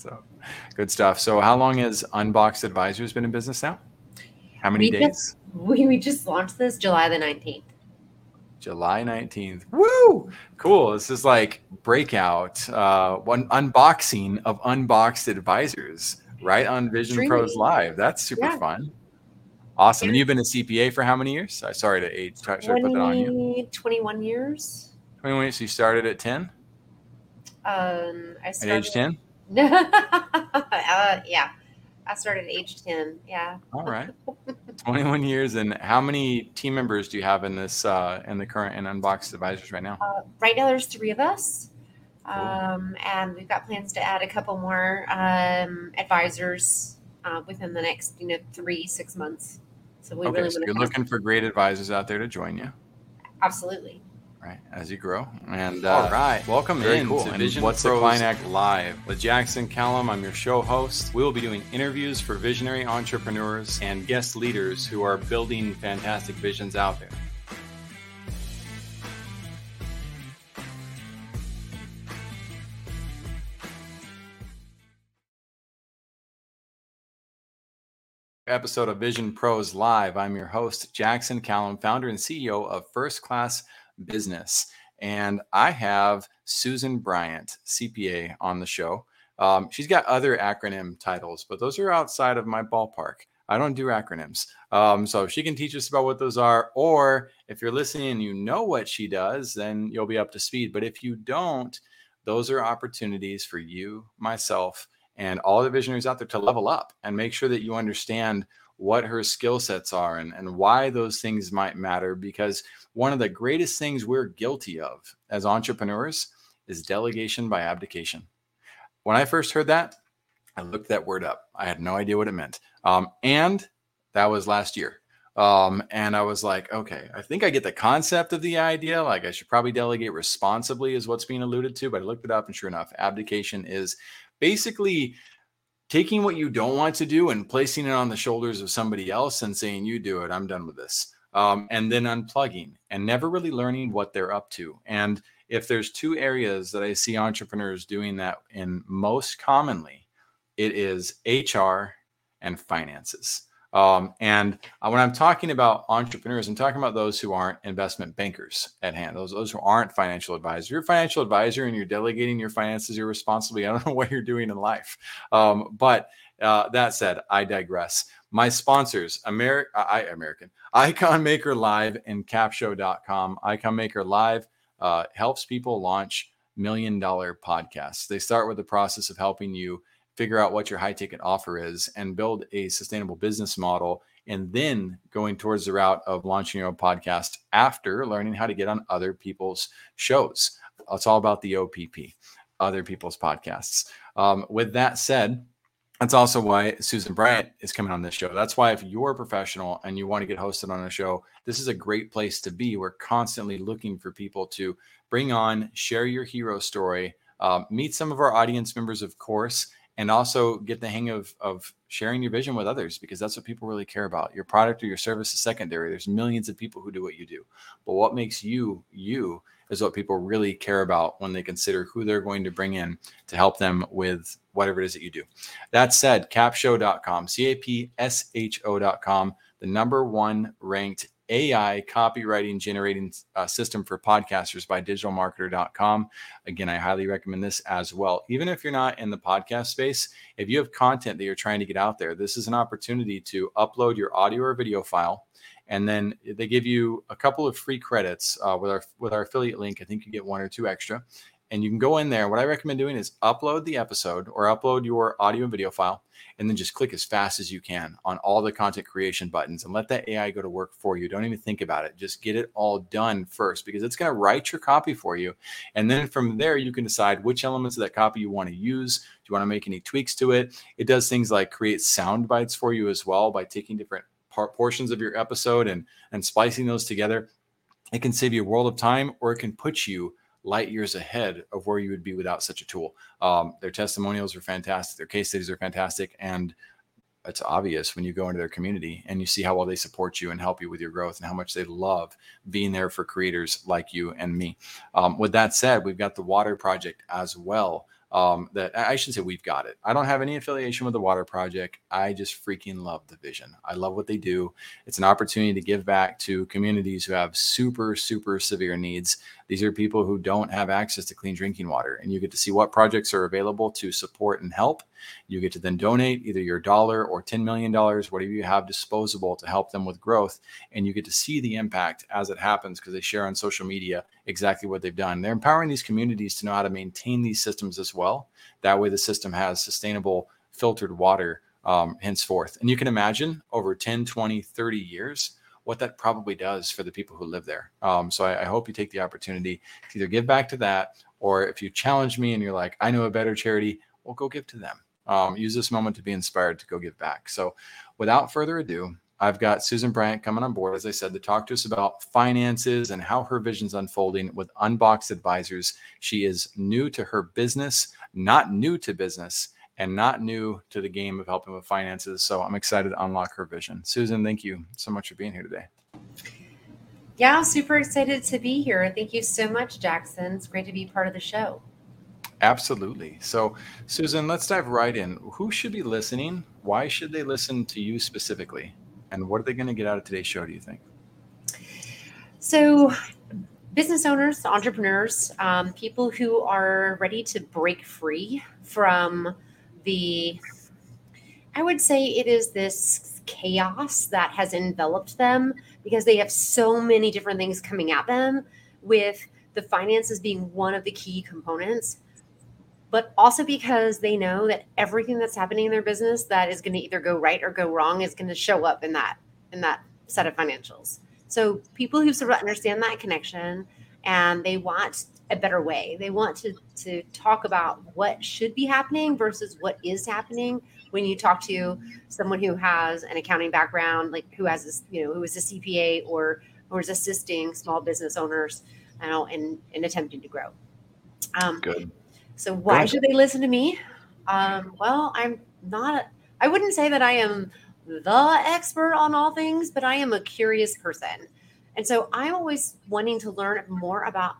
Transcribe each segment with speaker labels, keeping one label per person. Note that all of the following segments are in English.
Speaker 1: So good stuff. So how long has Unboxed Advisors been in business now? How many
Speaker 2: we
Speaker 1: days?
Speaker 2: Just, we, we just launched this July the 19th.
Speaker 1: July 19th. Woo! Cool. This is like breakout, uh, one unboxing of Unboxed Advisors right on Vision
Speaker 2: Streaming.
Speaker 1: Pros Live. That's super
Speaker 2: Yeah.
Speaker 1: fun. Awesome. And you've been a CPA for how many years? I sorry to age. Sorry to put that on you.
Speaker 2: 21 years.
Speaker 1: 21 years. So you started at 10?
Speaker 2: Um, I started, At
Speaker 1: age 10?
Speaker 2: uh, yeah, I started at age 10. Yeah.
Speaker 1: All right. 21 years. And how many team members do you have in this, uh, in the current and Unboxed Advisors right now?
Speaker 2: Uh, right now, there's three of us. Um, and we've got plans to add a couple more um, advisors uh, within the next, you know, three six months. So we
Speaker 1: Okay.
Speaker 2: really
Speaker 1: So you're
Speaker 2: to
Speaker 1: looking for great advisors out there to join you.
Speaker 2: absolutely.
Speaker 1: Right as you grow and
Speaker 3: All
Speaker 1: uh,
Speaker 3: right.
Speaker 1: welcome
Speaker 3: Very
Speaker 1: in
Speaker 3: cool.
Speaker 1: to vision
Speaker 3: what's
Speaker 1: what's
Speaker 3: the
Speaker 1: the
Speaker 3: Client
Speaker 1: client
Speaker 3: Act
Speaker 1: act live with jackson callum i'm your show host we will be doing interviews for visionary entrepreneurs and guest leaders who are building fantastic visions out there episode of Vision Pros Live. I'm your host, Jackson Callum, founder and CEO of First Class Business. And I have Susan Bryant, CPA, on the show. Um, she's got other acronym titles, but those are outside of my ballpark. I don't do acronyms. Um, so she can teach us about what those are. Or if you're listening and you know what she does, then you'll be up to speed. But if you don't, those are opportunities for you, myself, and all the visionaries out there to level up and make sure that you understand what her skill sets are and, and why those things might matter. Because one of the greatest things we're guilty of as entrepreneurs is delegation by abdication. When I first heard that, I looked that word up. I had no idea what it meant. Um, and that was last year. Um, and I was like, okay, I think I get the concept of the idea. Like I should probably delegate responsibly, is what's being alluded to. But I looked it up, and sure enough, abdication is basically taking what you don't want to do and placing it on the shoulders of somebody else and saying, you do it, I'm done with this. Um, and then unplugging and never really learning what they're up to. And if there's two areas that I see entrepreneurs doing that in most commonly, it is HR and finances. Um, and uh, when I'm talking about entrepreneurs, I'm talking about those who aren't investment bankers at hand, those, those who aren't financial advisors. You're a financial advisor and you're delegating your finances irresponsibly. I don't know what you're doing in life. Um, but uh, that said, I digress. My sponsors, Ameri- I, American, Icon Maker Live and capsho.com. Icon Maker Live uh, helps people launch million dollar podcasts. They start with the process of helping you figure out what your high ticket offer is and build a sustainable business model and then going towards the route of launching your own podcast after learning how to get on other people's shows it's all about the opp other people's podcasts um, with that said that's also why Susan Bryant is coming on this show. That's why if you're a professional and you want to get hosted on a show, this is a great place to be. We're constantly looking for people to bring on, share your hero story, um, meet some of our audience members, of course, and also get the hang of, of sharing your vision with others because that's what people really care about. Your product or your service is secondary. There's millions of people who do what you do. But what makes you you is what people really care about when they consider who they're going to bring in to help them with whatever it is that you do. That said, capsho.com, C A P S H O.com, the number one ranked AI copywriting generating uh, system for podcasters by digitalmarketer.com. Again, I highly recommend this as well. Even if you're not in the podcast space, if you have content that you're trying to get out there, this is an opportunity to upload your audio or video file. And then they give you a couple of free credits uh, with our with our affiliate link. I think you get one or two extra and you can go in there. What I recommend doing is upload the episode or upload your audio and video file, and then just click as fast as you can on all the content creation buttons and let that AI go to work for you. Don't even think about it. Just get it all done first because it's going to write your copy for you. And then from there, you can decide which elements of that copy you want to use. Do you want to make any tweaks to it? It does things like create sound bites for you as well by taking different part portions of your episode and and splicing those together. It can save you a world of time or it can put you light years ahead of where you would be without such a tool. Um, their testimonials are fantastic. Their case studies are fantastic. And it's obvious when you go into their community and you see how well they support you and help you with your growth and how much they love being there for creators like you and me. Um, with that said, we've got the Water Project as well. um, that I should say we've got it. I don't have any affiliation with the Water Project. I just freaking love the vision. I love what they do. It's an opportunity to give back to communities who have super, super severe needs. These are people who don't have access to clean drinking water, and you get to see what projects are available to support and help. You get to then donate either your dollar or $10 million, whatever you have disposable to help them with growth. And you get to see the impact as it happens because they share on social media exactly what they've done. They're empowering these communities to know how to maintain these systems as well. That way, the system has sustainable filtered water um, henceforth. And you can imagine over 10, 20, 30 years what that probably does for the people who live there. Um, so I, I, hope you take the opportunity to either give back to that, or if you challenge me and you're like, I know a better charity, well, go give to them. Um, use this moment to be inspired to go give back. So without further ado, I've got Susan Bryant coming on board, as I said, to talk to us about finances and how her vision's unfolding with Unboxed Advisors. She is new to her business, not new to business, and not new to the game of helping with finances. So I'm excited to unlock her vision. Susan, thank you so much for being here today.
Speaker 2: Yeah, super excited to be here. Thank you so much, Jackson. It's great to be part of the show.
Speaker 1: Absolutely. So, Susan, let's dive right in. Who should be listening? Why should they listen to you specifically? And what are they going to get out of today's show, do you think?
Speaker 2: So, business owners, entrepreneurs, um, people who are ready to break free from the, I would say it is this chaos that has enveloped them because they have so many different things coming at them, with the finances being one of the key components but also because they know that everything that's happening in their business that is going to either go right or go wrong is going to show up in that in that set of financials. So people who sort of understand that connection and they want a better way. They want to to talk about what should be happening versus what is happening when you talk to someone who has an accounting background, like who has this, you know, who is a CPA or or is assisting small business owners, you know, in in attempting to grow.
Speaker 1: Um, Good.
Speaker 2: So why should they listen to me? Um, well, I'm not. I wouldn't say that I am the expert on all things, but I am a curious person, and so I'm always wanting to learn more about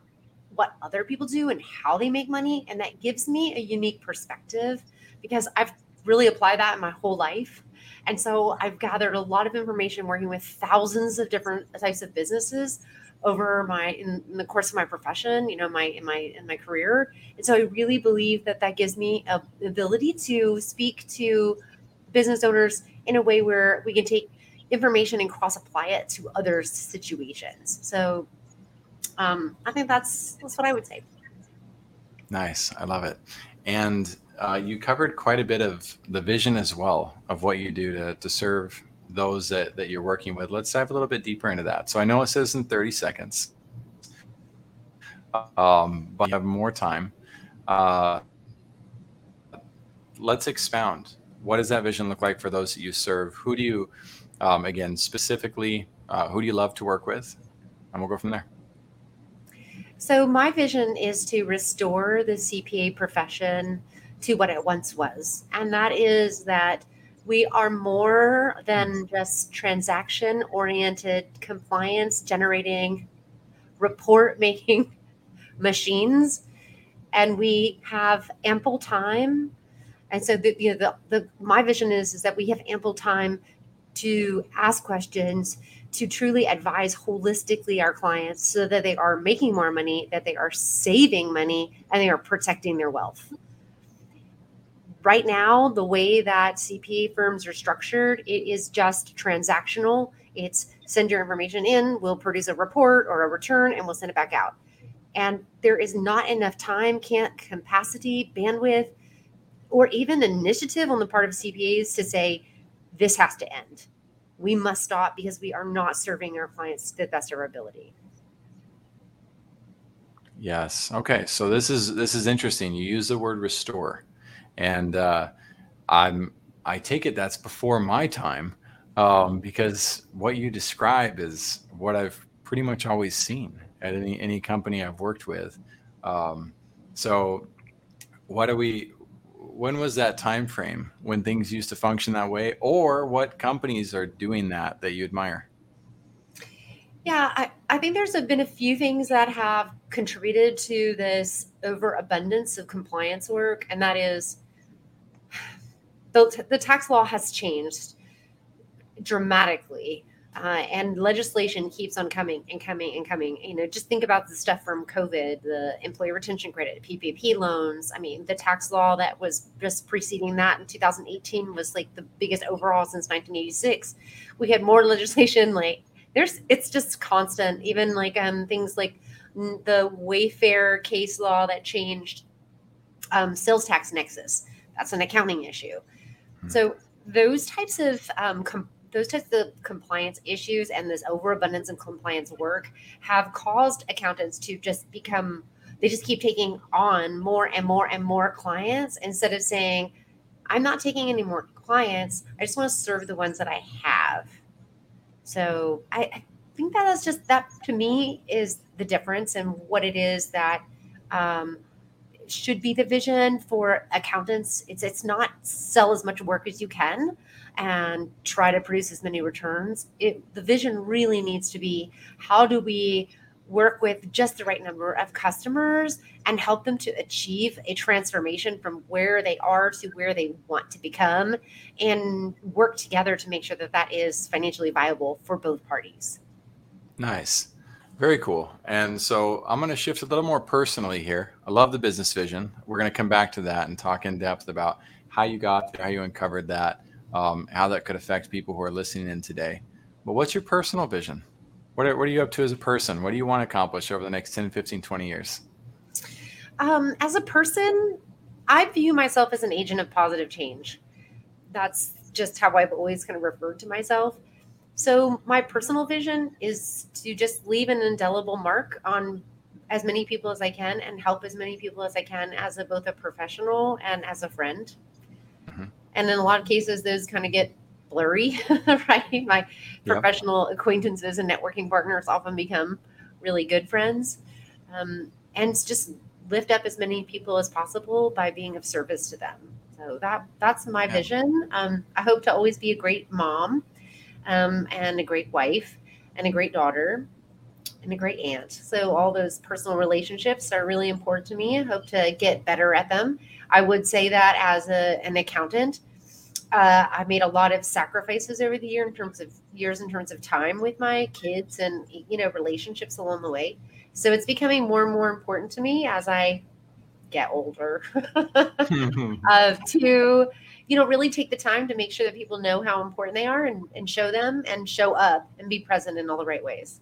Speaker 2: what other people do and how they make money, and that gives me a unique perspective because I've really applied that in my whole life. And so I've gathered a lot of information working with thousands of different types of businesses over my in, in, the course of my profession you know my in my in my career and so i really believe that that gives me a ability to speak to business owners in a way where we can take information and cross apply it to other situations so um, i think that's that's what i would say
Speaker 1: nice i love it and uh, you covered quite a bit of the vision as well of what you do to, to serve those that, that you're working with. Let's dive a little bit deeper into that. So I know it says in 30 seconds, um, but you have more time. Uh, let's expound. What does that vision look like for those that you serve? Who do you, um, again, specifically, uh, who do you love to work with? And we'll go from there.
Speaker 2: So, my vision is to restore the CPA profession to what it once was. And that is that we are more than just transaction oriented compliance generating report making machines and we have ample time and so the, you know, the, the my vision is is that we have ample time to ask questions to truly advise holistically our clients so that they are making more money that they are saving money and they are protecting their wealth right now, the way that CPA firms are structured, it is just transactional. It's send your information in, we'll produce a report or a return, and we'll send it back out. And there is not enough time, can't capacity, bandwidth, or even initiative on the part of CPAs to say, this has to end. We must stop because we are not serving our clients to the best of our ability.
Speaker 1: Yes. Okay. So this is this is interesting. You use the word restore and uh, I'm I take it that's before my time um, because what you describe is what I've pretty much always seen at any any company I've worked with. Um, so, what do we? When was that time frame when things used to function that way, or what companies are doing that that you admire?
Speaker 2: Yeah, I, I think there's been a few things that have contributed to this overabundance of compliance work, and that is the, the tax law has changed dramatically. Uh, and legislation keeps on coming and coming and coming. You know, just think about the stuff from COVID, the employee retention credit, PPP loans. I mean, the tax law that was just preceding that in 2018 was like the biggest overall since 1986. We had more legislation. Like, there's, it's just constant. Even like um things like the Wayfair case law that changed um, sales tax nexus. That's an accounting issue. Hmm. So those types of um, com- those types of compliance issues and this overabundance of compliance work have caused accountants to just become they just keep taking on more and more and more clients instead of saying i'm not taking any more clients. I just want to serve the ones that i have. So i, I think that is just that to me is the difference and what it is that um, should be the vision for accountants. It's it's not sell as much work as you can and try to produce as many returns. It, the vision really needs to be how do we work with just the right number of customers and help them to achieve a transformation from where they are to where they want to become and work together to make sure that that is financially viable for both parties.
Speaker 1: Nice. Very cool. And so I'm going to shift a little more personally here. I love the business vision. We're going to come back to that and talk in depth about how you got there, how you uncovered that um, how that could affect people who are listening in today. But what's your personal vision? What are, what are you up to as a person? What do you want to accomplish over the next 10, 15, 20 years?
Speaker 2: Um, as a person, I view myself as an agent of positive change. That's just how I've always kind of referred to myself. So, my personal vision is to just leave an indelible mark on as many people as I can and help as many people as I can as a, both a professional and as a friend and in a lot of cases those kind of get blurry right? My professional acquaintances and networking partners often become really good friends um, and just lift up as many people as possible by being of service to them. So that that's my yeah. vision. Um, i hope to always be a great mom um, and a great wife and a great daughter and a great aunt. So all those personal relationships are really important to me. I hope to get better at them I would say that as a, an accountant, uh, I made a lot of sacrifices over the year in terms of years in terms of time with my kids and you know relationships along the way. So it's becoming more and more important to me as I get older uh, to you know really take the time to make sure that people know how important they are and, and show them and show up and be present in all the right ways.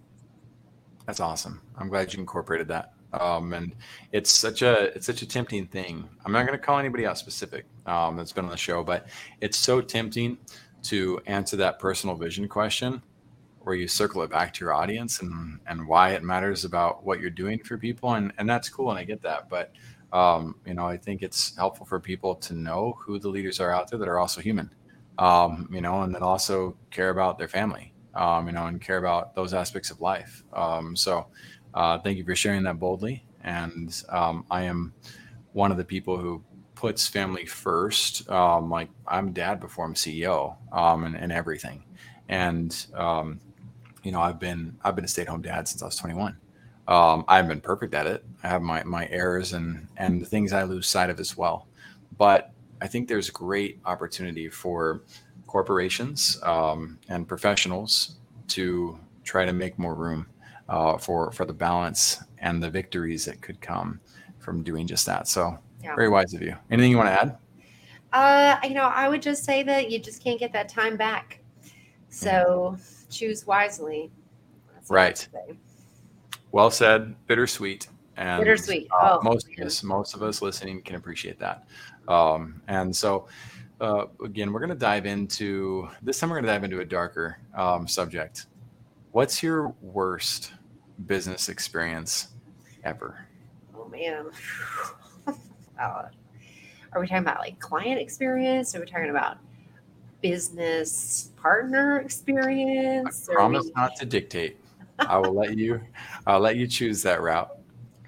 Speaker 1: That's awesome. I'm glad you incorporated that um, and it's such a it's such a tempting thing. I'm not going to call anybody out specific um, that's been on the show, but it's so tempting to answer that personal vision question, where you circle it back to your audience and and why it matters about what you're doing for people, and and that's cool, and I get that, but um, you know, I think it's helpful for people to know who the leaders are out there that are also human, um, you know, and that also care about their family, um, you know, and care about those aspects of life. Um, so uh, thank you for sharing that boldly. And um, I am one of the people who puts family first. Um, like I'm dad before I'm CEO um, and, and, everything. And um, you know, I've been I've been a stay-at-home dad since I was 21. Um, I haven't been perfect at it. I have my my errors and and the things I lose sight of as well. But I think there's great opportunity for corporations um, and professionals to try to make more room uh, for for the balance and the victories that could come from doing just that. So yeah. very wise of you. Anything you want to add?
Speaker 2: Uh, you know, I would just say that you just can't get that time back. So mm-hmm. choose wisely.
Speaker 1: right. Well said. Bittersweet. And
Speaker 2: bittersweet.
Speaker 1: Uh, oh, most of us, most of us listening can appreciate that. Um, and so, uh, again, we're going to dive into this time. We're going to dive into a darker um, subject. What's your worst business experience ever?
Speaker 2: Oh man. are we talking about like client experience? Are we talking about business partner experience?
Speaker 1: I promise we... not to dictate. I will let you. I'll let you choose that route.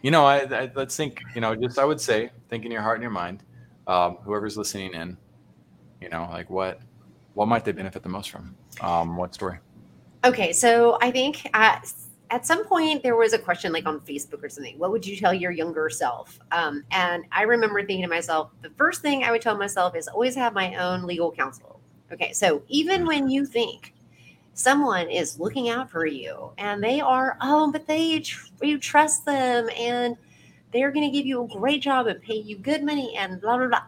Speaker 1: You know, I, I, let's think. You know, just I would say, think in your heart and your mind. Um, whoever's listening in, you know, like what, what might they benefit the most from? Um, what story?
Speaker 2: Okay, so I think uh, at some point there was a question like on Facebook or something. What would you tell your younger self? Um, and I remember thinking to myself, the first thing I would tell myself is always have my own legal counsel. Okay, so even when you think someone is looking out for you and they are, oh, but they you trust them and they're going to give you a great job and pay you good money and blah blah blah.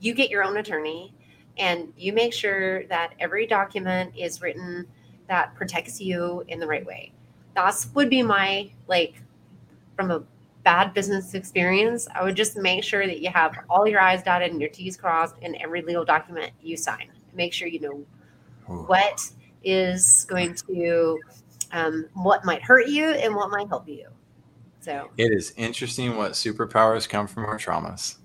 Speaker 2: You get your own attorney and you make sure that every document is written that protects you in the right way. That's would be my like from a bad business experience. I would just make sure that you have all your I's dotted and your T's crossed in every legal document you sign. Make sure you know Ooh. what is going to um, what might hurt you and what might help you. So
Speaker 1: it is interesting what superpowers come from our traumas.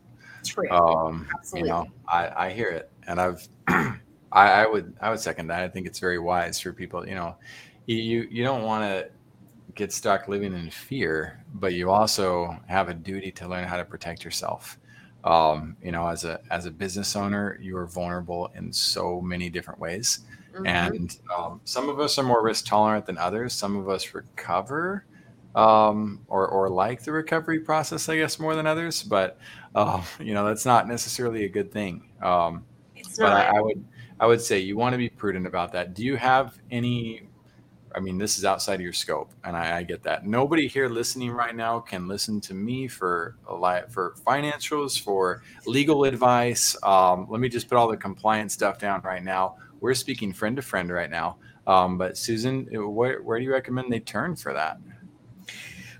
Speaker 2: True.
Speaker 1: Um, Absolutely. You know, I, I hear it, and I've I, I would I would second that. I think it's very wise for people. You know, you you don't want to get stuck living in fear, but you also have a duty to learn how to protect yourself. Um, you know, as a as a business owner, you are vulnerable in so many different ways, mm-hmm. and um, some of us are more risk tolerant than others. Some of us recover um, or or like the recovery process, I guess, more than others. But uh, you know, that's not necessarily a good thing. Um,
Speaker 2: it's
Speaker 1: but I, I, would I would say you want to be prudent about that. Do you have any? I mean, this is outside of your scope, and I, I get that. Nobody here listening right now can listen to me for a lot for financials, for legal advice. Um, let me just put all the compliance stuff down right now. We're speaking friend to friend right now. Um, but Susan, where, where do you recommend they turn for that?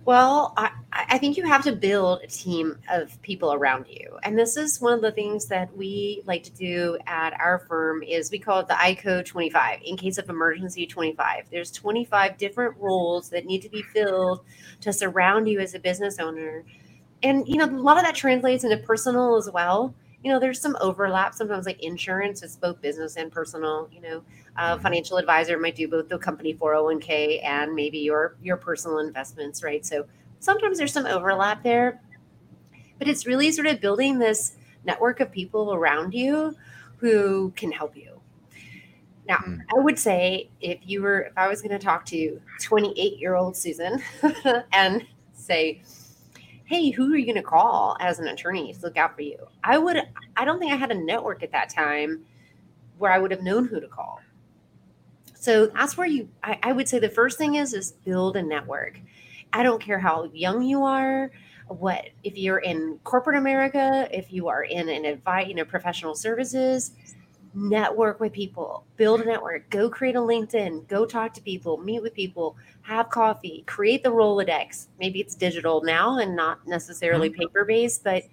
Speaker 2: Well, I, I think you have to build a team of people around you. And this is one of the things that we like to do at our firm is we call it the ICO 25, in case of emergency 25. There's 25 different roles that need to be filled to surround you as a business owner. And you know, a lot of that translates into personal as well. You know, there's some overlap. Sometimes like insurance is both business and personal, you know. A financial advisor might do both the company 401k and maybe your your personal investments right? So sometimes there's some overlap there. But it's really sort of building this network of people around you who can help you. Now mm. i would say if you were if i was going to talk to 28 year old susan and say hey who are you going to call as an attorney to look out for you i would i don't think i had a network at that time where i would have known who to call so that's where you, I, I would say the first thing is, is build a network. I don't care how young you are, what, if you're in corporate America, if you are in an advice, you know, professional services, network with people, build a network, go create a LinkedIn, go talk to people, meet with people, have coffee, create the Rolodex. Maybe it's digital now and not necessarily mm-hmm. paper based, but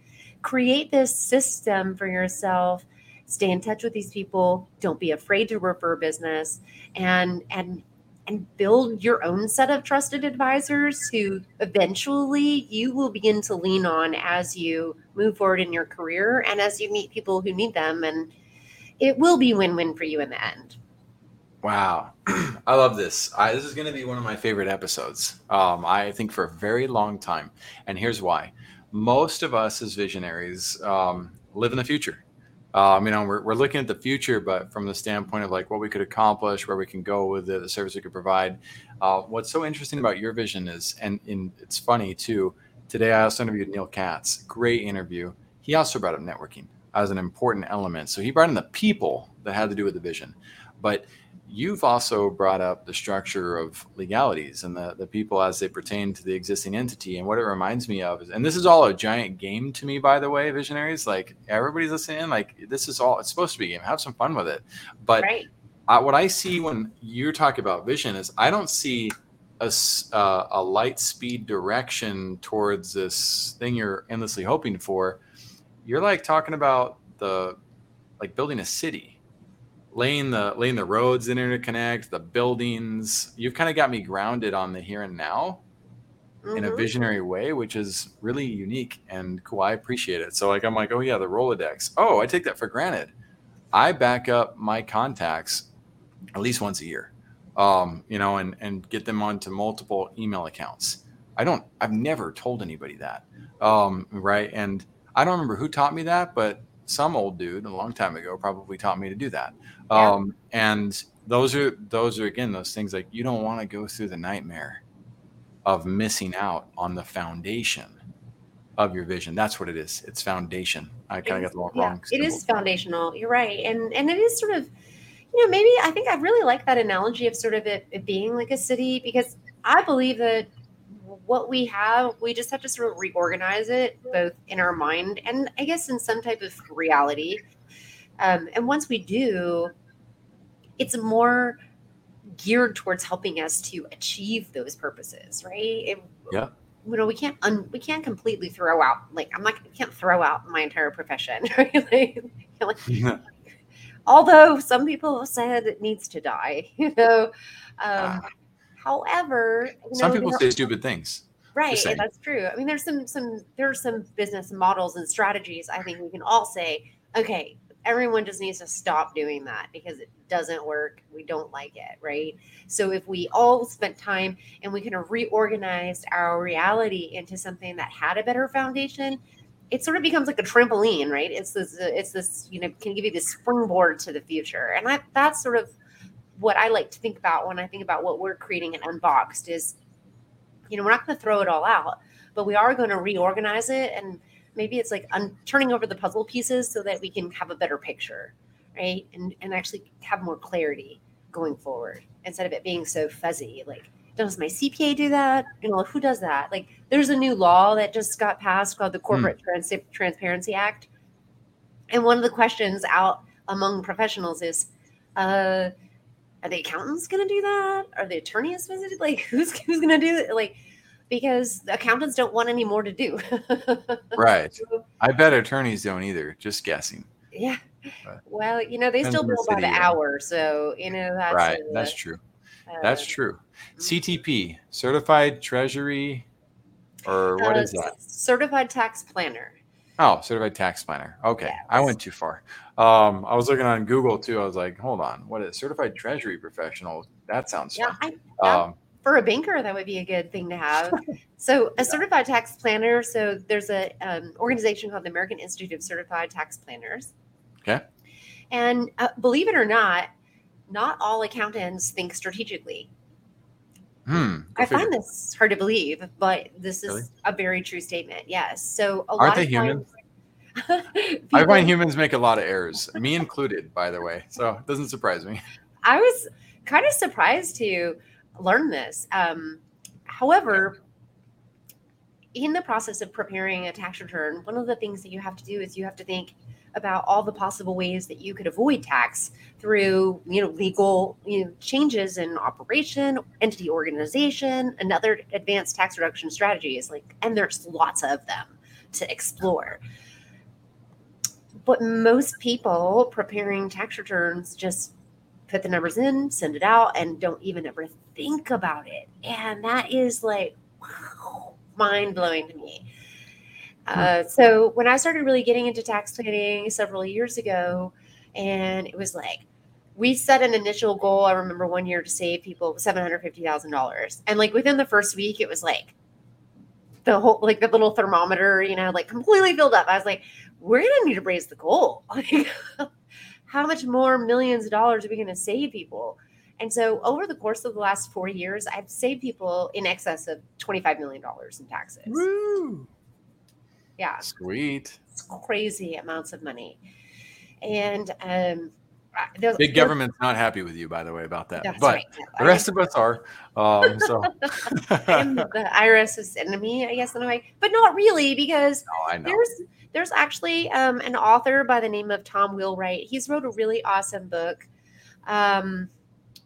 Speaker 2: create this system for yourself stay in touch with these people don't be afraid to refer business and and and build your own set of trusted advisors who eventually you will begin to lean on as you move forward in your career and as you meet people who need them and it will be win-win for you in the end
Speaker 1: wow i love this I, this is going to be one of my favorite episodes um, i think for a very long time and here's why most of us as visionaries um, live in the future um, you know, we're, we're looking at the future, but from the standpoint of like what we could accomplish, where we can go with the, service we could provide. Uh, what's so interesting about your vision is, and, and it's funny too. Today, I also interviewed Neil Katz. Great interview. He also brought up networking as an important element. So he brought in the people that had to do with the vision, but you've also brought up the structure of legalities and the, the people as they pertain to the existing entity. And what it reminds me of is, and this is all a giant game to me, by the way, visionaries, like everybody's listening, like this is all, it's supposed to be a game. Have some fun with it. But right. I, what I see when you're talking about vision is I don't see a, uh, a light speed direction towards this thing you're endlessly hoping for. You're like talking about the, like building a city laying the laying the roads that interconnect, the buildings. You've kind of got me grounded on the here and now mm-hmm. in a mm-hmm. visionary way, which is really unique and cool. I appreciate it. So like I'm like, oh yeah, the Rolodex. Oh, I take that for granted. I back up my contacts at least once a year. Um, you know, and and get them onto multiple email accounts. I don't I've never told anybody that. Um, right. And I don't remember who taught me that, but some old dude a long time ago probably taught me to do that. Yeah. Um, and those are those are again those things like you don't want to go through the nightmare of missing out on the foundation of your vision. That's what it is. It's foundation. I kind of got the wrong.
Speaker 2: Yeah, it is foundational. You're right, and and it is sort of, you know, maybe I think I really like that analogy of sort of it, it being like a city because I believe that what we have, we just have to sort of reorganize it both in our mind and I guess in some type of reality. Um, and once we do, it's more geared towards helping us to achieve those purposes, right? It,
Speaker 1: yeah.
Speaker 2: You know, we can't un, we can't completely throw out like I'm not I can't throw out my entire profession, right? like, yeah. although some people have said it needs to die, you know. Um, ah. However,
Speaker 1: some know, people say stupid things.
Speaker 2: Right, that's true. I mean, there's some some there are some business models and strategies. I think we can all say, okay, everyone just needs to stop doing that because it doesn't work. We don't like it, right? So if we all spent time and we kind of reorganized our reality into something that had a better foundation, it sort of becomes like a trampoline, right? It's this, it's this, you know, can give you this springboard to the future, and that that's sort of what I like to think about when I think about what we're creating and unboxed is, you know, we're not going to throw it all out, but we are going to reorganize it and maybe it's like un- turning over the puzzle pieces so that we can have a better picture right and and actually have more clarity going forward instead of it being so fuzzy like does my cpa do that you know who does that like there's a new law that just got passed called the hmm. corporate mm. Trans- transparency act and one of the questions out among professionals is uh are the accountants going to do that are the attorneys visited like who's who's going to do it like because accountants don't want any more to do.
Speaker 1: right. I bet attorneys don't either. Just guessing.
Speaker 2: Yeah. But well, you know, they still bill by the hour, so you know that's
Speaker 1: right. A, that's true. Uh, that's true. Mm-hmm. CTP, Certified Treasury, or what uh, is that?
Speaker 2: Certified Tax Planner.
Speaker 1: Oh, certified tax planner. Okay, yes. I went too far. Um, I was looking on Google too. I was like, hold on, what is certified treasury professional? That sounds yeah, fun. I,
Speaker 2: um, for a banker, that would be a good thing to have. so, a certified tax planner. So, there's a um, organization called the American Institute of Certified Tax Planners.
Speaker 1: Okay.
Speaker 2: And uh, believe it or not, not all accountants think strategically.
Speaker 1: Hmm,
Speaker 2: I figure. find this hard to believe, but this is really? a very true statement. Yes. So,
Speaker 1: a aren't they human? I find humans make a lot of errors, me included, by the way. So, it doesn't surprise me.
Speaker 2: I was kind of surprised to learn this. Um, however, in the process of preparing a tax return, one of the things that you have to do is you have to think about all the possible ways that you could avoid tax through you know legal you know, changes in operation entity organization and other advanced tax reduction strategies like and there's lots of them to explore but most people preparing tax returns just put the numbers in send it out and don't even ever think about it. And that is like wow, mind blowing to me. Hmm. Uh, so when I started really getting into tax planning several years ago, and it was like, we set an initial goal. I remember one year to save people seven hundred fifty thousand dollars, and like within the first week, it was like the whole like the little thermometer, you know, like completely filled up. I was like, we're gonna need to raise the goal. Like, how much more millions of dollars are we gonna save people? And so over the course of the last four years, I've saved people in excess of $25 million in taxes.
Speaker 1: Woo.
Speaker 2: Yeah.
Speaker 1: Sweet.
Speaker 2: It's crazy amounts of money. And um,
Speaker 1: big government's not happy with you, by the way, about that. but right. the rest of us are. Um, so
Speaker 2: the IRS's enemy, I guess, in a way, but not really, because
Speaker 1: no,
Speaker 2: there's there's actually um, an author by the name of Tom Wheelwright. He's wrote a really awesome book. Um,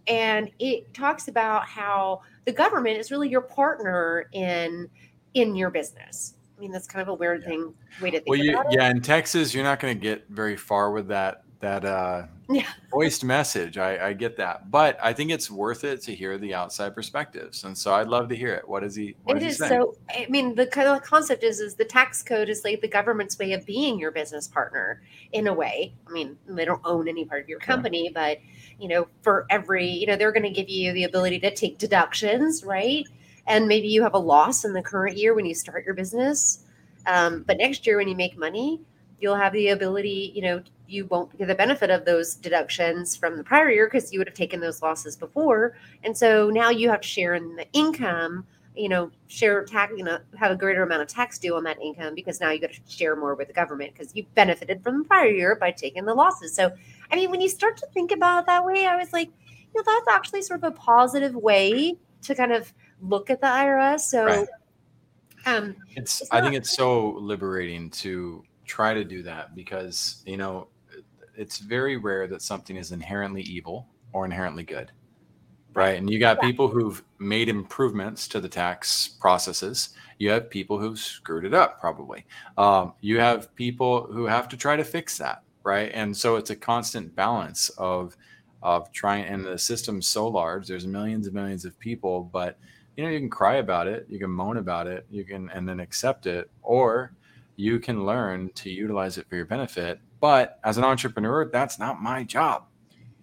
Speaker 2: and it talks about how the government is really your partner in in your business. I mean, that's kind of a weird yeah. thing way to think well,
Speaker 1: you,
Speaker 2: about
Speaker 1: it. Yeah, in Texas, you're not going to get very far with that that uh, yeah. voiced message. I, I, get that, but I think it's worth it to hear the outside perspectives, and so I'd love to hear it. What is he? What
Speaker 2: it is, is so. I mean, the kind of concept is is the tax code is like the government's way of being your business partner in a way. I mean, they don't own any part of your company, yeah. but you know, for every you know, they're going to give you the ability to take deductions, right? And maybe you have a loss in the current year when you start your business, um, but next year when you make money, you'll have the ability, you know, you won't get the benefit of those deductions from the prior year because you would have taken those losses before. And so now you have to share in the income, you know, share tax, you know, have a greater amount of tax due on that income because now you got to share more with the government because you benefited from the prior year by taking the losses. So, I mean, when you start to think about it that way, I was like, you know, that's actually sort of a positive way to kind of look at the IRS. So, right.
Speaker 1: um, it's, it's I think it's so liberating to try to do that because, you know, it's very rare that something is inherently evil or inherently good right? And you got yeah. people who've made improvements to the tax processes. You have people who've screwed it up probably. Um, you have people who have to try to fix that right? And so it's a constant balance of of trying and the system's so large there's millions and millions of people but you know you can cry about it you can moan about it you can and then accept it or you can learn to utilize it for your benefit but as an entrepreneur, that's not my job.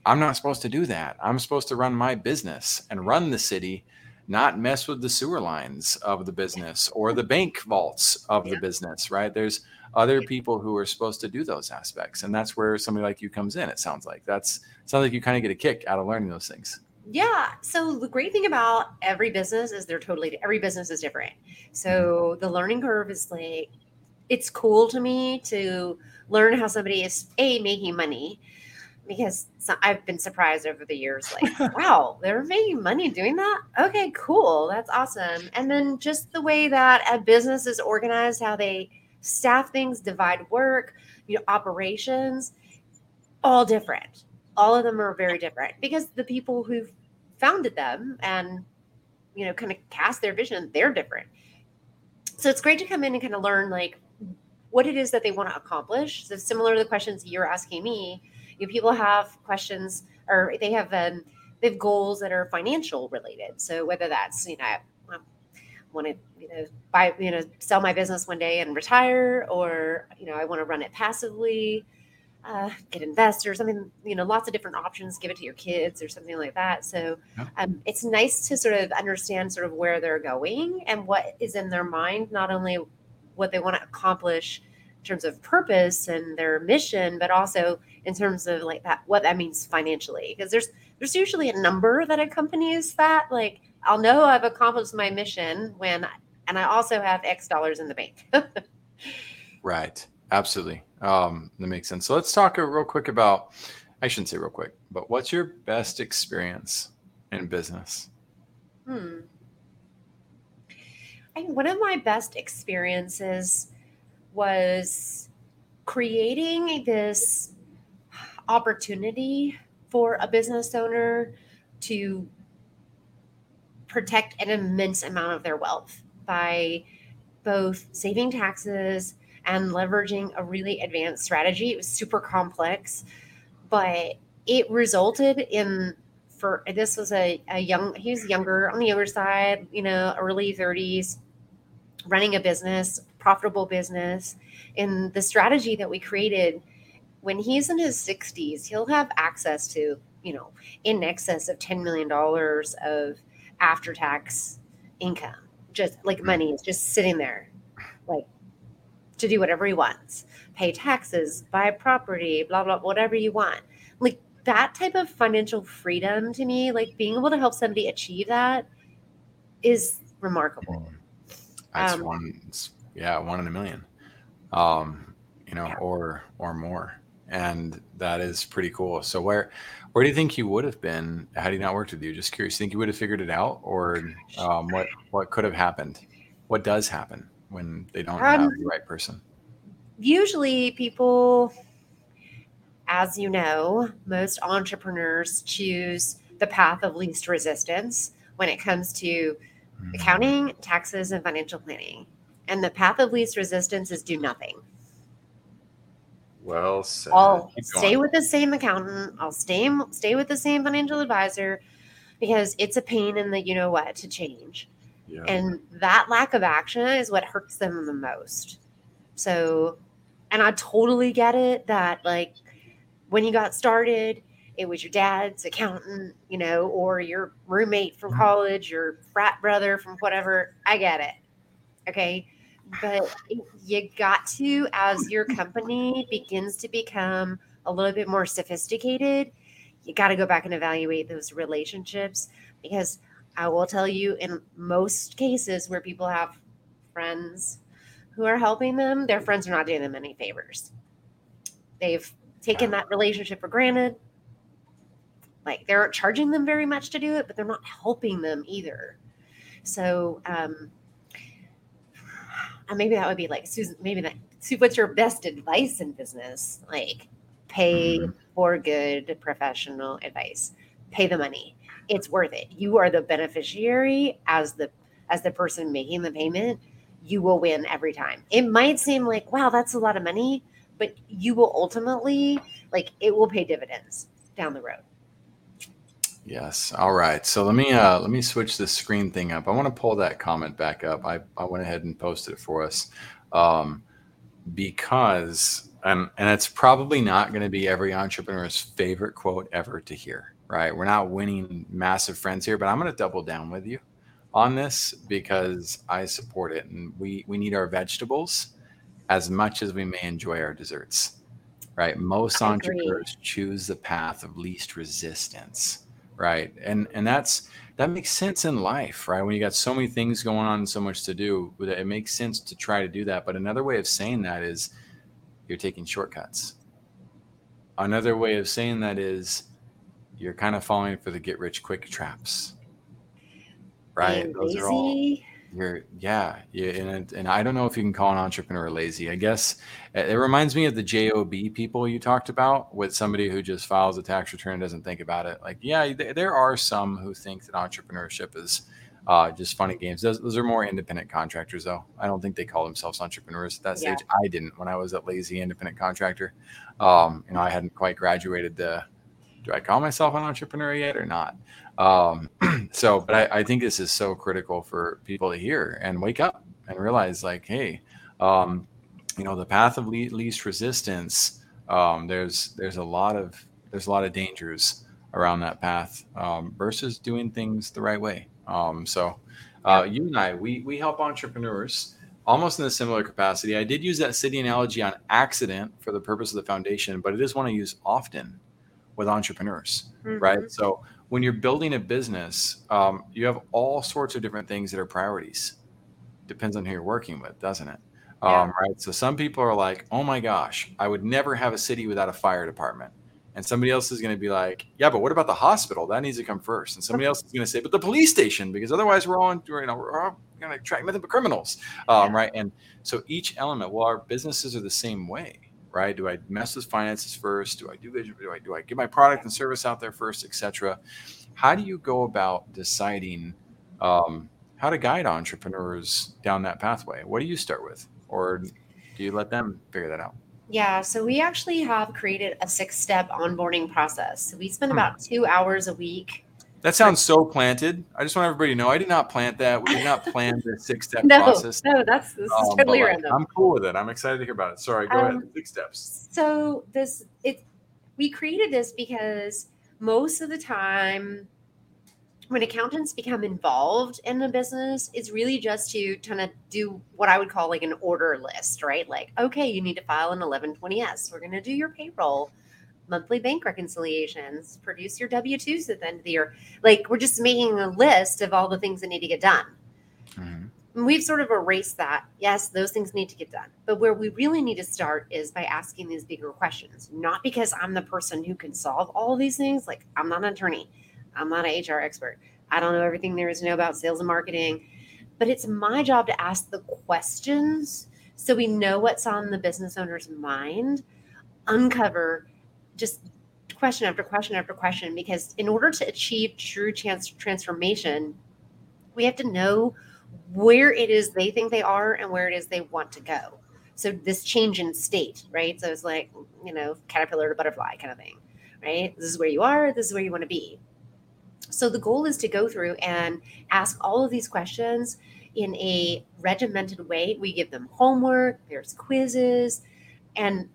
Speaker 1: I'm not supposed to do that. I'm supposed to run my business and run the city, not mess with the sewer lines of the business or the bank vaults of the business, right? There's other people who are supposed to do those aspects. And that's where somebody like you comes in, it sounds like. That's sounds like you kind of get a kick out of learning those things.
Speaker 2: Yeah. So the great thing about every business is they're totally every business is different. So mm-hmm. the learning curve is like it's cool to me to learn how somebody is a making money because I've been surprised over the years like wow they're making money doing that? Okay cool that's awesome. And then just the way that a business is organized how they staff things divide work you know operations all different. All of them are very different because the people who founded them and you know kind of cast their vision they're different. So it's great to come in and kind of learn like what it is that they want to accomplish. So similar to the questions you're asking me, you know, people have questions or they have um, they have goals that are financial related. So whether that's you know I want to you know buy you know sell my business one day and retire, or you know I want to run it passively, uh, get investors. I mean you know lots of different options. Give it to your kids or something like that. So um, it's nice to sort of understand sort of where they're going and what is in their mind, not only what they want to accomplish in terms of purpose and their mission, but also in terms of like that what that means financially. Because there's there's usually a number that accompanies that. Like I'll know I've accomplished my mission when and I also have X dollars in the bank.
Speaker 1: right. Absolutely. Um, that makes sense. So let's talk real quick about I shouldn't say real quick, but what's your best experience in business? Hmm.
Speaker 2: One of my best experiences was creating this opportunity for a business owner to protect an immense amount of their wealth by both saving taxes and leveraging a really advanced strategy. It was super complex, but it resulted in for this was a, a young he was younger on the younger side, you know, early 30s, running a business, profitable business. And the strategy that we created when he's in his 60s, he'll have access to, you know, in excess of $10 million of after tax income, just like hmm. money is just sitting there, like to do whatever he wants, pay taxes, buy property, blah, blah, whatever you want. Like that type of financial freedom to me, like being able to help somebody achieve that is remarkable.
Speaker 1: That's um, one, yeah, one in a million, um, you know, yeah. or or more, and that is pretty cool. So where where do you think you would have been had he not worked with you? Just curious. You think you would have figured it out, or um, what what could have happened? What does happen when they don't um, have the right person?
Speaker 2: Usually, people, as you know, most entrepreneurs choose the path of least resistance when it comes to. Mm-hmm. accounting, taxes, and financial planning. And the path of least resistance is do nothing.
Speaker 1: Well said.
Speaker 2: I'll stay with the same accountant. I'll stay stay with the same financial advisor because it's a pain in the you know what to change. Yeah. And that lack of action is what hurts them the most. So, and I totally get it that like when you got started, it was your dad's accountant, you know, or your roommate from mm-hmm. college, your frat brother from whatever. I get it. Okay. but you got to, as your company begins to become a little bit more sophisticated, you got to go back and evaluate those relationships because I will tell you, in most cases where people have friends who are helping them, their friends are not doing them any favors. They've taken that relationship for granted. Like they aren't charging them very much to do it, but they're not helping them either. So, um, and maybe that would be like Susan. Maybe that. What's your best advice in business? Like, pay mm-hmm. for good professional advice. Pay the money. It's worth it. You are the beneficiary as the as the person making the payment. You will win every time. It might seem like wow, that's a lot of money, but you will ultimately like it will pay dividends down the road.
Speaker 1: Yes. All right. So let me uh, let me switch this screen thing up. I want to pull that comment back up. I, I went ahead and posted it for us um, because and and it's probably not going to be every entrepreneur's favorite quote ever to hear. Right. We're not winning massive friends here, but I'm going to double down with you on this because I support it, and we we need our vegetables as much as we may enjoy our desserts. Right. Most entrepreneurs choose the path of least resistance right and and that's that makes sense in life right? When you got so many things going on and so much to do it makes sense to try to do that. But another way of saying that is you're taking shortcuts. Another way of saying that is you're kind of falling for the get rich quick traps. Right
Speaker 2: those are all
Speaker 1: you're yeah, yeah, and and I don't know if you can call an entrepreneur lazy. I guess it reminds me of the job people you talked about with somebody who just files a tax return and doesn't think about it. Like, yeah, there are some who think that entrepreneurship is uh, just funny games. Those, those are more independent contractors, though. I don't think they call themselves entrepreneurs at that stage. Yeah. I didn't when I was a lazy independent contractor. Um, you know, I hadn't quite graduated the. Do I call myself an entrepreneur yet or not? Um, so, but I, I, think this is so critical for people to hear and wake up and realize, like, hey, um, you know, the path of le- least resistance. Um, there's there's a lot of there's a lot of dangers around that path um, versus doing things the right way. Um, so, uh, you and I, we we help entrepreneurs almost in a similar capacity. I did use that city analogy on accident for the purpose of the foundation, but it is one I use often with entrepreneurs, mm-hmm. right? So when you're building a business, um, you have all sorts of different things that are priorities. Depends on who you're working with, doesn't it? Yeah. Um, right. So some people are like, "Oh my gosh, I would never have a city without a fire department," and somebody else is going to be like, "Yeah, but what about the hospital? That needs to come first. And somebody else is going to say, "But the police station, because otherwise we're all, you know, we're all going to attract nothing but criminals." Um, yeah. Right. And so each element, well, our businesses are the same way right? Do I mess with finances first? Do I do vision? Do I do I get my product and service out there first, etc. How do you go about deciding um, how to guide entrepreneurs down that pathway? What do you start with, or do you let them figure that out?
Speaker 2: Yeah, so we actually have created a six-step onboarding process. So we spend hmm. about two hours a week
Speaker 1: that sounds so planted. I just want everybody to know I did not plant that. We did not plan the six step
Speaker 2: no,
Speaker 1: process.
Speaker 2: No, that's this um, is totally random.
Speaker 1: I'm cool with it. I'm excited to hear about it. Sorry, go um, ahead. Six steps.
Speaker 2: So this it we created this because most of the time when accountants become involved in a business, it's really just to kind of do what I would call like an order list, right? Like, okay, you need to file an 1120S. We're going to do your payroll monthly bank reconciliations, produce your W 2s at the end of the year. Like we're just making a list of all the things that need to get done. Mm-hmm. We've sort of erased that. Yes, those things need to get done. But where we really need to start is by asking these bigger questions, not because I'm the person who can solve all these things. Like I'm not an attorney, I'm not an HR expert. I don't know everything there is to know about sales and marketing. But it's my job to ask the questions so we know what's on the business owner's mind, uncover just question after question after question because in order to achieve true chance transformation we have to know where it is they think they are and where it is they want to go. So this change in state right? So it's like you know caterpillar to butterfly kind of thing right? This is where you are this is where you want to be. So the goal is to go through and ask all of these questions in a regimented way. We give them homework there's quizzes and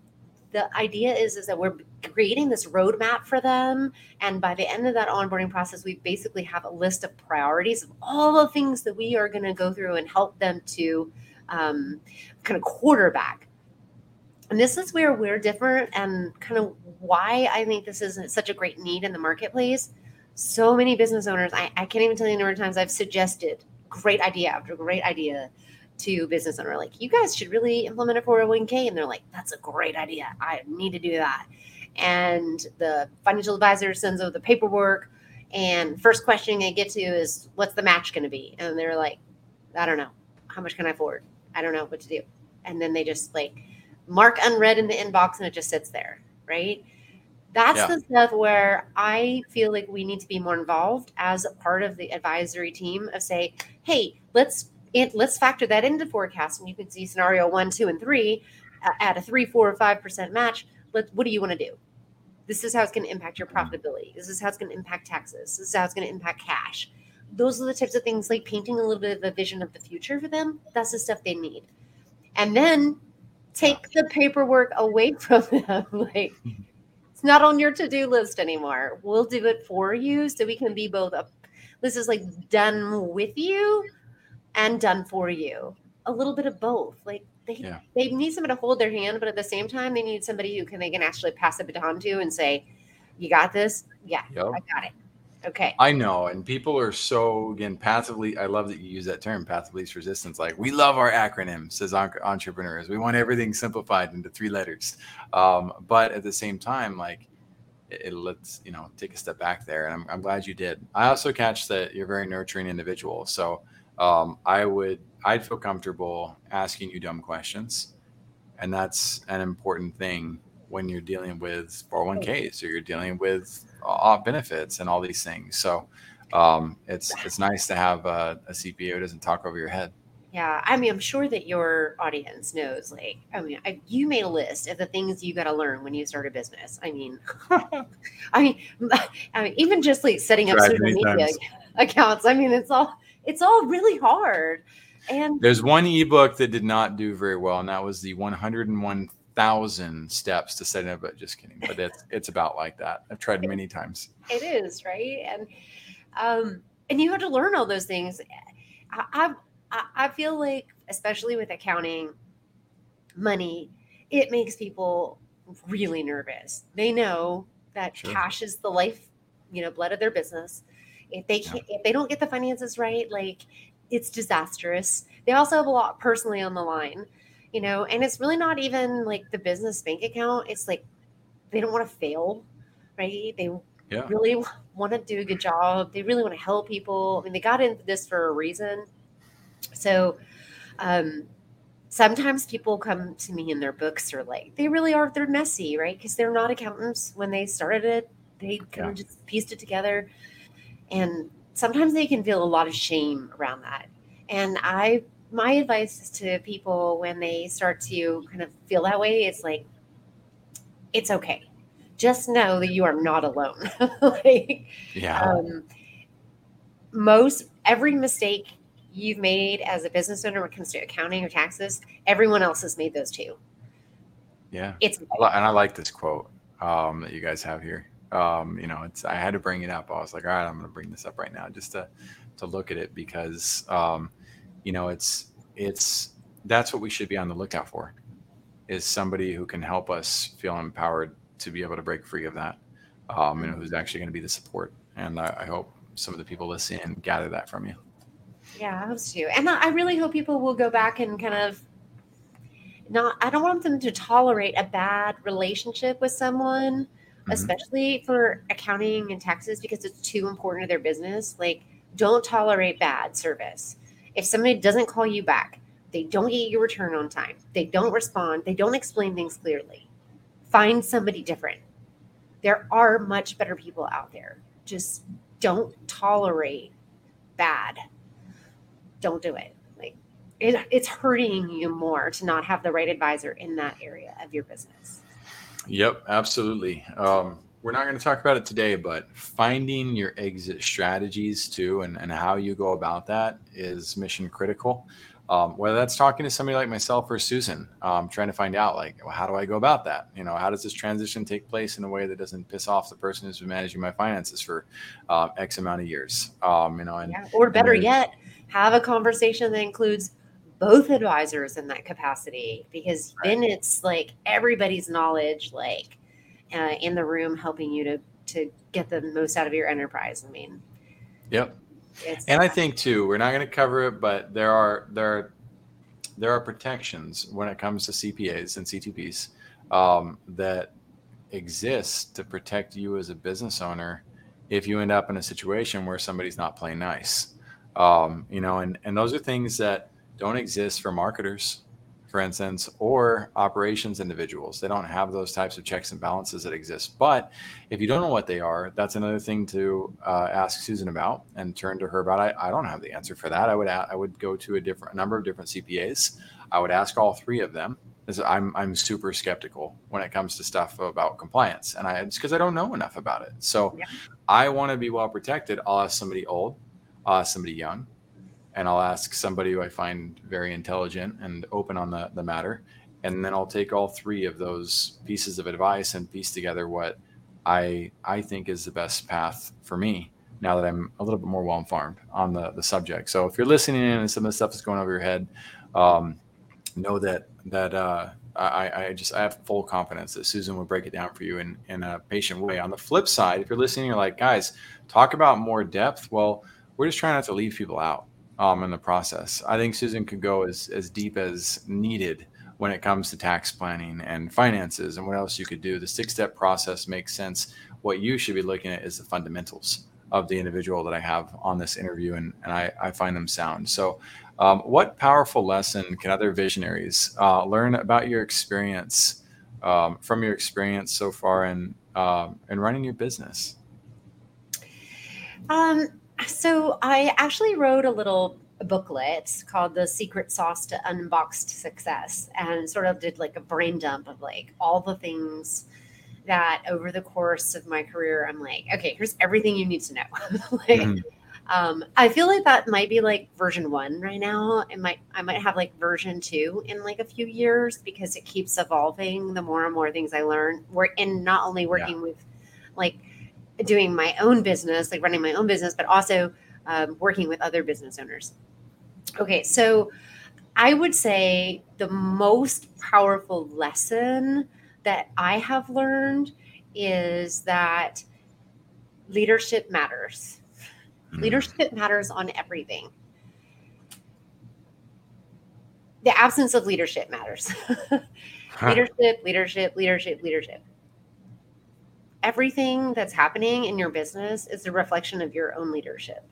Speaker 2: the idea is is that we're creating this roadmap for them and by the end of that onboarding process we basically have a list of priorities of all the things that we are going to go through and help them to um, kind of quarterback. And this is where we're different and kind of why I think this is such a great need in the marketplace. So many business owners, I, I can't even tell you the number of times I've suggested great idea after great idea to business owner like you guys should really implement a 401k and they're like that's a great idea i need to do that and the financial advisor sends over the paperwork and first question they get to is what's the match going to be? And they're like i don't know. How much can i afford? I don't know what to do. And then they just like mark unread in the inbox and it just sits there right? That's yeah. the stuff where i feel like we need to be more involved as a part of the advisory team of say hey let's it, let's factor that into forecast and you can see scenario one two and three uh, at a three four or five percent match. Let, what do you want to do this is how it's going to impact your mm-hmm. profitability. This is how it's going to impact taxes. This is how it's going to impact cash. Those are the types of things like painting a little bit of a vision of the future for them. That's the stuff they need. And then take the paperwork away from them. Like it's not on your to-do list anymore. We'll do it for you so we can be both a this is like done with you and done for you. A little bit of both. Like they yeah. they need somebody to hold their hand, but at the same time, they need somebody who can they can actually pass the baton to and say, "You got this? Yeah, yep. I got it." Okay.
Speaker 1: I know, and people are so again passively. I love that you use that term, path of least resistance. Like we love our acronyms as entrepreneurs. We want everything simplified into three letters, um, but at the same time, like it, it, let's you know take a step back there. And I'm, I'm glad you did. I also catch that you're a very nurturing individual, so um, I would I'd feel comfortable asking you dumb questions. And that's an important thing when you're dealing with 401ks or you're dealing with uh, benefits and all these things. So um, it's it's nice to have a, a CPA who doesn't talk over your head.
Speaker 2: Yeah, I mean, I'm sure that your audience knows. Like, I mean, I, you made a list of the things you got to learn when you start a business. I mean, I mean, I mean, even just like setting up social media times. accounts. I mean, it's all it's all really hard. And
Speaker 1: there's one ebook that did not do very well, and that was the 101,000 steps to setting up. But just kidding. But it's it's about like that. I've tried many times.
Speaker 2: It is right, and um, and you have to learn all those things. I I, I feel like, especially with accounting, money, it makes people really nervous. They know that sure. cash is the life, you know, blood of their business. If they can't, yeah. if they don't get the finances right, like it's disastrous. They also have a lot personally on the line, you know, and it's really not even like the business bank account. It's like they don't want to fail, right? They yeah. really want to do a good job. They really want to help people. I mean, they got into this for a reason. So, um, sometimes people come to me and their books are like they really are they're messy right because they're not accountants when they started it they kind yeah. of just pieced it together and sometimes they can feel a lot of shame around that. And I, my advice to people when they start to kind of feel that way, it's like, it's okay. Just know that you are not alone. like,
Speaker 1: yeah. Um,
Speaker 2: most every mistake you've made as a business owner when it comes to accounting or taxes, everyone else has made those too.
Speaker 1: Yeah. It's and I like this quote um, that you guys have here um, you know, it's I had to bring it up. I was like, all right, I'm going to bring this up right now just to to look at it because um, you know, it's it's that's what we should be on the lookout for is somebody who can help us feel empowered to be able to break free of that. Um, know, who's actually going to be the support. And I, I hope some of the people listening gather that from you.
Speaker 2: Yeah, I hope so. And I really hope people will go back and kind of not, I don't want them to tolerate a bad relationship with someone mm-hmm. especially for accounting and taxes because it's too important to their business. Like, don't tolerate bad service. If somebody doesn't call you back, they don't get your return on time, they don't respond, they don't explain things clearly, find somebody different. There are much better people out there. Just don't tolerate bad. Don't do it. Like it, it's hurting you more to not have the right advisor in that area of your business.
Speaker 1: Yep, absolutely. Um, we're not going to talk about it today, but finding your exit strategies too and, and how you go about that is mission critical. Um, whether that's talking to somebody like myself or Susan, um, trying to find out like, well, how do I go about that? You know, how does this transition take place in a way that doesn't piss off the person who's been managing my finances for uh, X amount of years? Um, you know, and
Speaker 2: yeah, or better and yet, have a conversation that includes both advisors in that capacity because right. then it's like everybody's knowledge like uh, in the room helping you to to get the most out of your enterprise. I mean
Speaker 1: yep. and i think too we're not going to cover it but there are there are there are protections when it comes to cpas and ctps um, that exist to protect you as a business owner if you end up in a situation where somebody's not playing nice. Um, you know and and those are things that don't exist for marketers, for instance, or operations individuals. They don't have those types of checks and balances that exist. But if you don't know what they are, that's another thing to uh, ask Susan about and turn to her about. I, I don't have the answer for that. I would I would go to a different a number of different CPAs. I would ask all three of them. I'm I'm super skeptical when it comes to stuff about compliance, and I it's because I don't know enough about it. So yeah. I want to be well protected. I'll ask somebody old, I'll ask somebody young, and I'll ask somebody who I find very intelligent and open on the, the matter. And then I'll take all three of those pieces of advice and piece together what I I think is the best path for me now that I'm a little bit more well informed on the, the subject. So if you're listening in and some of the stuff is going over your head, um, know that that uh, I, I just I have full confidence that Susan will break it down for you in, in a patient way. On the flip side, if you're listening, you're like, guys, talk about more depth. Well, we're just trying not to leave people out um, in the process. I think Susan could go as, as deep as needed when it comes to tax planning and finances and what else you could do. The six step process makes sense. What you should be looking at is the fundamentals of the individual that I have on this interview, and, and I, I find them sound. So, um, what powerful lesson can other visionaries uh, learn about your experience um, from your experience so far in uh, in running your business?
Speaker 2: Um, so I actually wrote a little booklet called The Secret Sauce to Unboxed Success and sort of did like a brain dump of like all the things that over the course of my career, I'm like, okay, here's everything you need to know. like, mm-hmm. um, I feel like that might be like version one right now. It might, I might have like version two in like a few years because it keeps evolving. The more and more things I learn, we're in not only working yeah. with like doing my own business, like running my own business, but also um, working with other business owners. Okay, so I would say the most powerful lesson that I have learned is that leadership matters. Mm. Leadership matters on everything. The absence of leadership matters. leadership, leadership, leadership, leadership everything that's happening in your business is a reflection of your own leadership.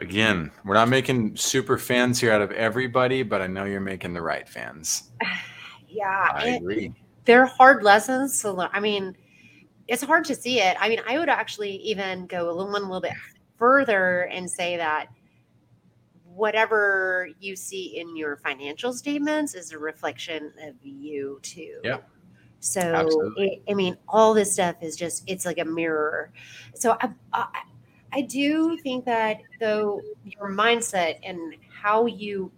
Speaker 1: Again, we're not making super fans here out of everybody, but I know you're making the right fans.
Speaker 2: yeah,
Speaker 1: I agree.
Speaker 2: They're hard lessons to learn. I mean, it's hard to see it. I mean, I would actually even go a little, one a little bit further and say that whatever you see in your financial statements is a reflection of you too.
Speaker 1: Yeah.
Speaker 2: So it, I mean, all this stuff is just it's like a mirror. So I, I, I do think that though your mindset and how you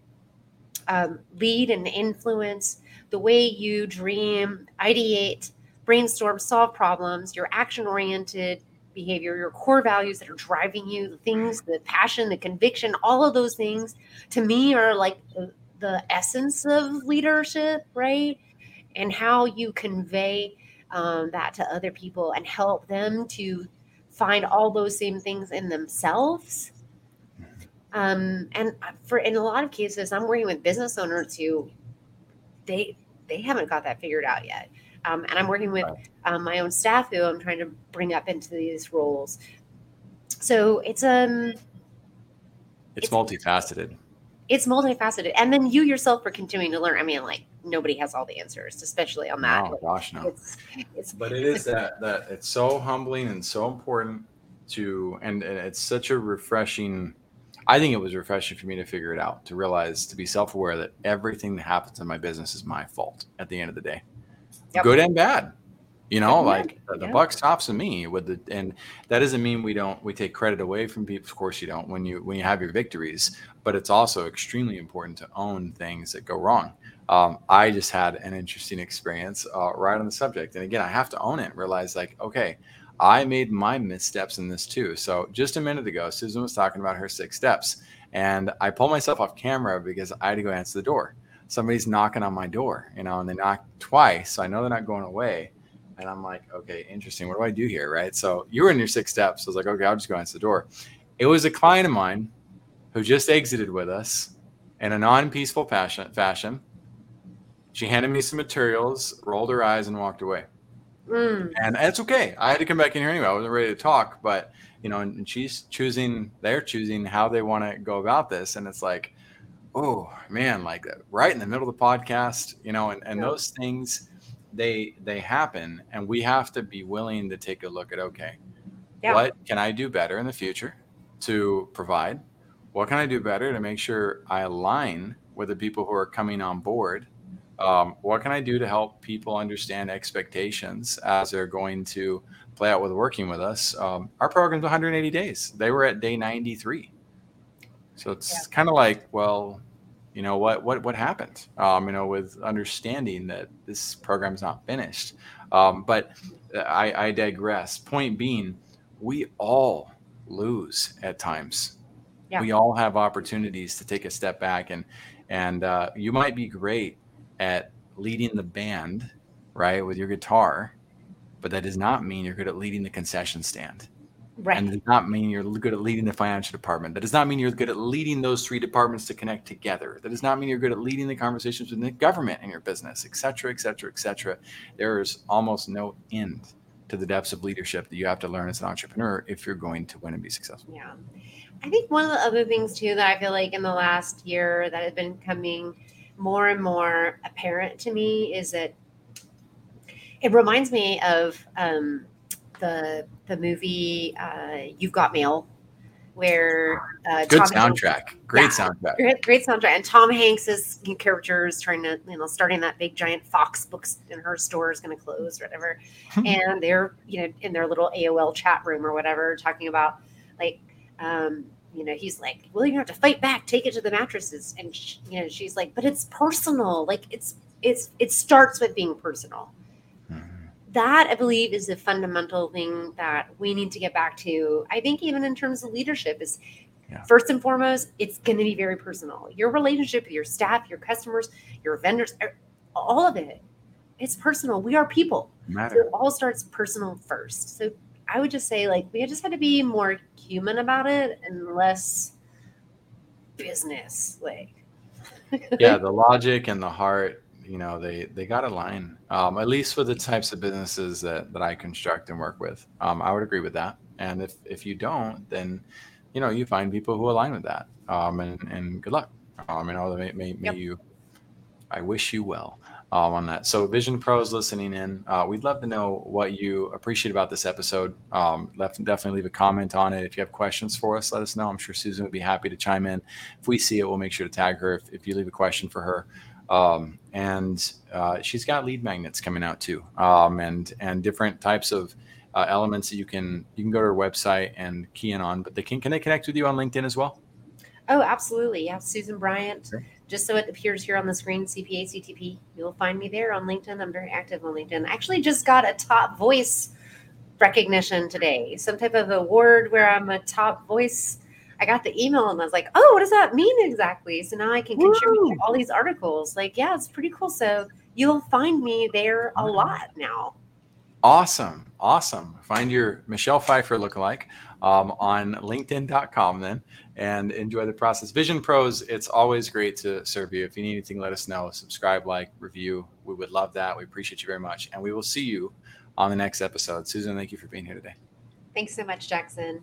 Speaker 2: um, lead and influence the way you dream, ideate, brainstorm, solve problems, your action oriented behavior, your core values that are driving you, the things, the passion, the conviction, all of those things to me are like the, the essence of leadership, right? And how you convey um, that to other people and help them to find all those same things in themselves. Um, and for in a lot of cases, I'm working with business owners who they they haven't got that figured out yet. Um, and I'm working with um, my own staff who I'm trying to bring up into these roles. So it's um,
Speaker 1: it's, it's multifaceted.
Speaker 2: It's multifaceted, and then you yourself are continuing to learn. I mean, like nobody has all the answers, especially on that.
Speaker 1: Oh gosh, no. It's, it's, but it is that that it's so humbling and so important to, and, and it's such a refreshing. I think it was refreshing for me to figure it out, to realize, to be self-aware that everything that happens in my business is my fault at the end of the day, yep. good and bad. You know, like the yeah. buck stops in me with the, and that doesn't mean we don't we take credit away from people. Of course, you don't when you when you have your victories, but it's also extremely important to own things that go wrong um, I just had an interesting experience uh, right on the subject. And again, I have to own it, realize like, okay, I made my missteps in this too. So just a minute ago, Susan was talking about her six steps. And I pulled myself off camera because I had to go answer the door. Somebody's knocking on my door, you know, and they knock twice. So I know they're not going away. And I'm like, okay, interesting. What do I do here? Right. So you were in your six steps. I was like, okay, I'll just go answer the door. It was a client of mine who just exited with us in a non peaceful fashion. fashion. She handed me some materials, rolled her eyes, and walked away. Mm. And it's okay. I had to come back in here anyway. I wasn't ready to talk, but you know, and, and she's choosing, they're choosing how they want to go about this. And it's like, oh man, like right in the middle of the podcast, you know, and, and yeah. those things they they happen and we have to be willing to take a look at okay yeah. what can i do better in the future to provide? What can i do better to make sure i align with the people who are coming on board? Um, what can i do to help people understand expectations as they're going to play out with working with us? Um, our program's 180 days. They were at day 93 so it's yeah. kind of like well you know what what what happened um, you know with understanding that this program's not finished. Um, but I, I digress. Point being we all lose at times. Yeah. we all have opportunities to take a step back and and uh, you might be great at leading the band right with your guitar but that does not mean you're good at leading the concession stand Right. And does not mean you're good at leading the financial department. That does not mean you're good at leading those three departments to connect together. That does not mean you're good at leading the conversations within the government and your business, et cetera, et cetera, et cetera. There is almost no end to the depths of leadership that you have to learn as an entrepreneur if you're going to win and be successful.
Speaker 2: Yeah. I think one of the other things too that I feel like in the last year that has been coming more and more apparent to me is that it reminds me of um, the the movie uh, You've Got Mail, where
Speaker 1: uh, good Tom soundtrack, Hanks, great yeah, soundtrack,
Speaker 2: great, great, soundtrack, and Tom Hanks's character is trying to you know starting that big giant Fox books in her store is going to close or whatever, and they're you know in their little AOL chat room or whatever talking about like. Um, you know, he's like, "Well, you have to fight back. Take it to the mattresses." And she, you know, she's like, "But it's personal. Like it's it's it starts with being personal." That I believe is a fundamental thing that we need to get back to. I think even in terms of leadership is yeah. first and foremost, it's going to be very personal. Your relationship, your staff, your customers, your vendors, er, all of it, it's personal. We are people. Matter. So it all starts personal first. So I would just say like we just had to be more human about it and less business like.
Speaker 1: yeah, the logic and the heart you know they they got a line um, at least for the types of businesses that that i construct and work with. Um, i would agree with that. And if if you don't then you know you find people who align with that. Um, and and good luck. Um, you know may, may, may yep. you i wish you well um, on that. So vision pros listening in. Uh, we'd love to know what you appreciate about this episode. Um, left, definitely leave a comment on it. If you have questions for us let us know. I'm sure susan would be happy to chime in. If we see it we'll make sure to tag her. If, if you leave a question for her um, and uh, she's got lead magnets coming out too, um, and and different types of uh, elements that you can you can go to her website and key in on. But they can can they connect with you on LinkedIn as well?
Speaker 2: Oh, absolutely. Yeah, Susan Bryant. Just so it appears here on the screen, CPA CTP. You'll find me there on LinkedIn. I'm very active on LinkedIn. I actually just got a top voice recognition today, some type of award where I'm a top voice I got the email and I was like, oh, what does that mean exactly? So now I can contribute all these articles. Like, yeah, it's pretty cool. So you'll find me there a lot now.
Speaker 1: Awesome. Awesome. Find your Michelle Pfeiffer lookalike um, on LinkedIn.com then and enjoy the process. Vision Pros, it's always great to serve you. If you need anything, let us know. Subscribe, like, review. We would love that. We appreciate you very much. And we will see you on the next episode. Susan, thank you for being here today.
Speaker 2: Thanks so much, Jackson.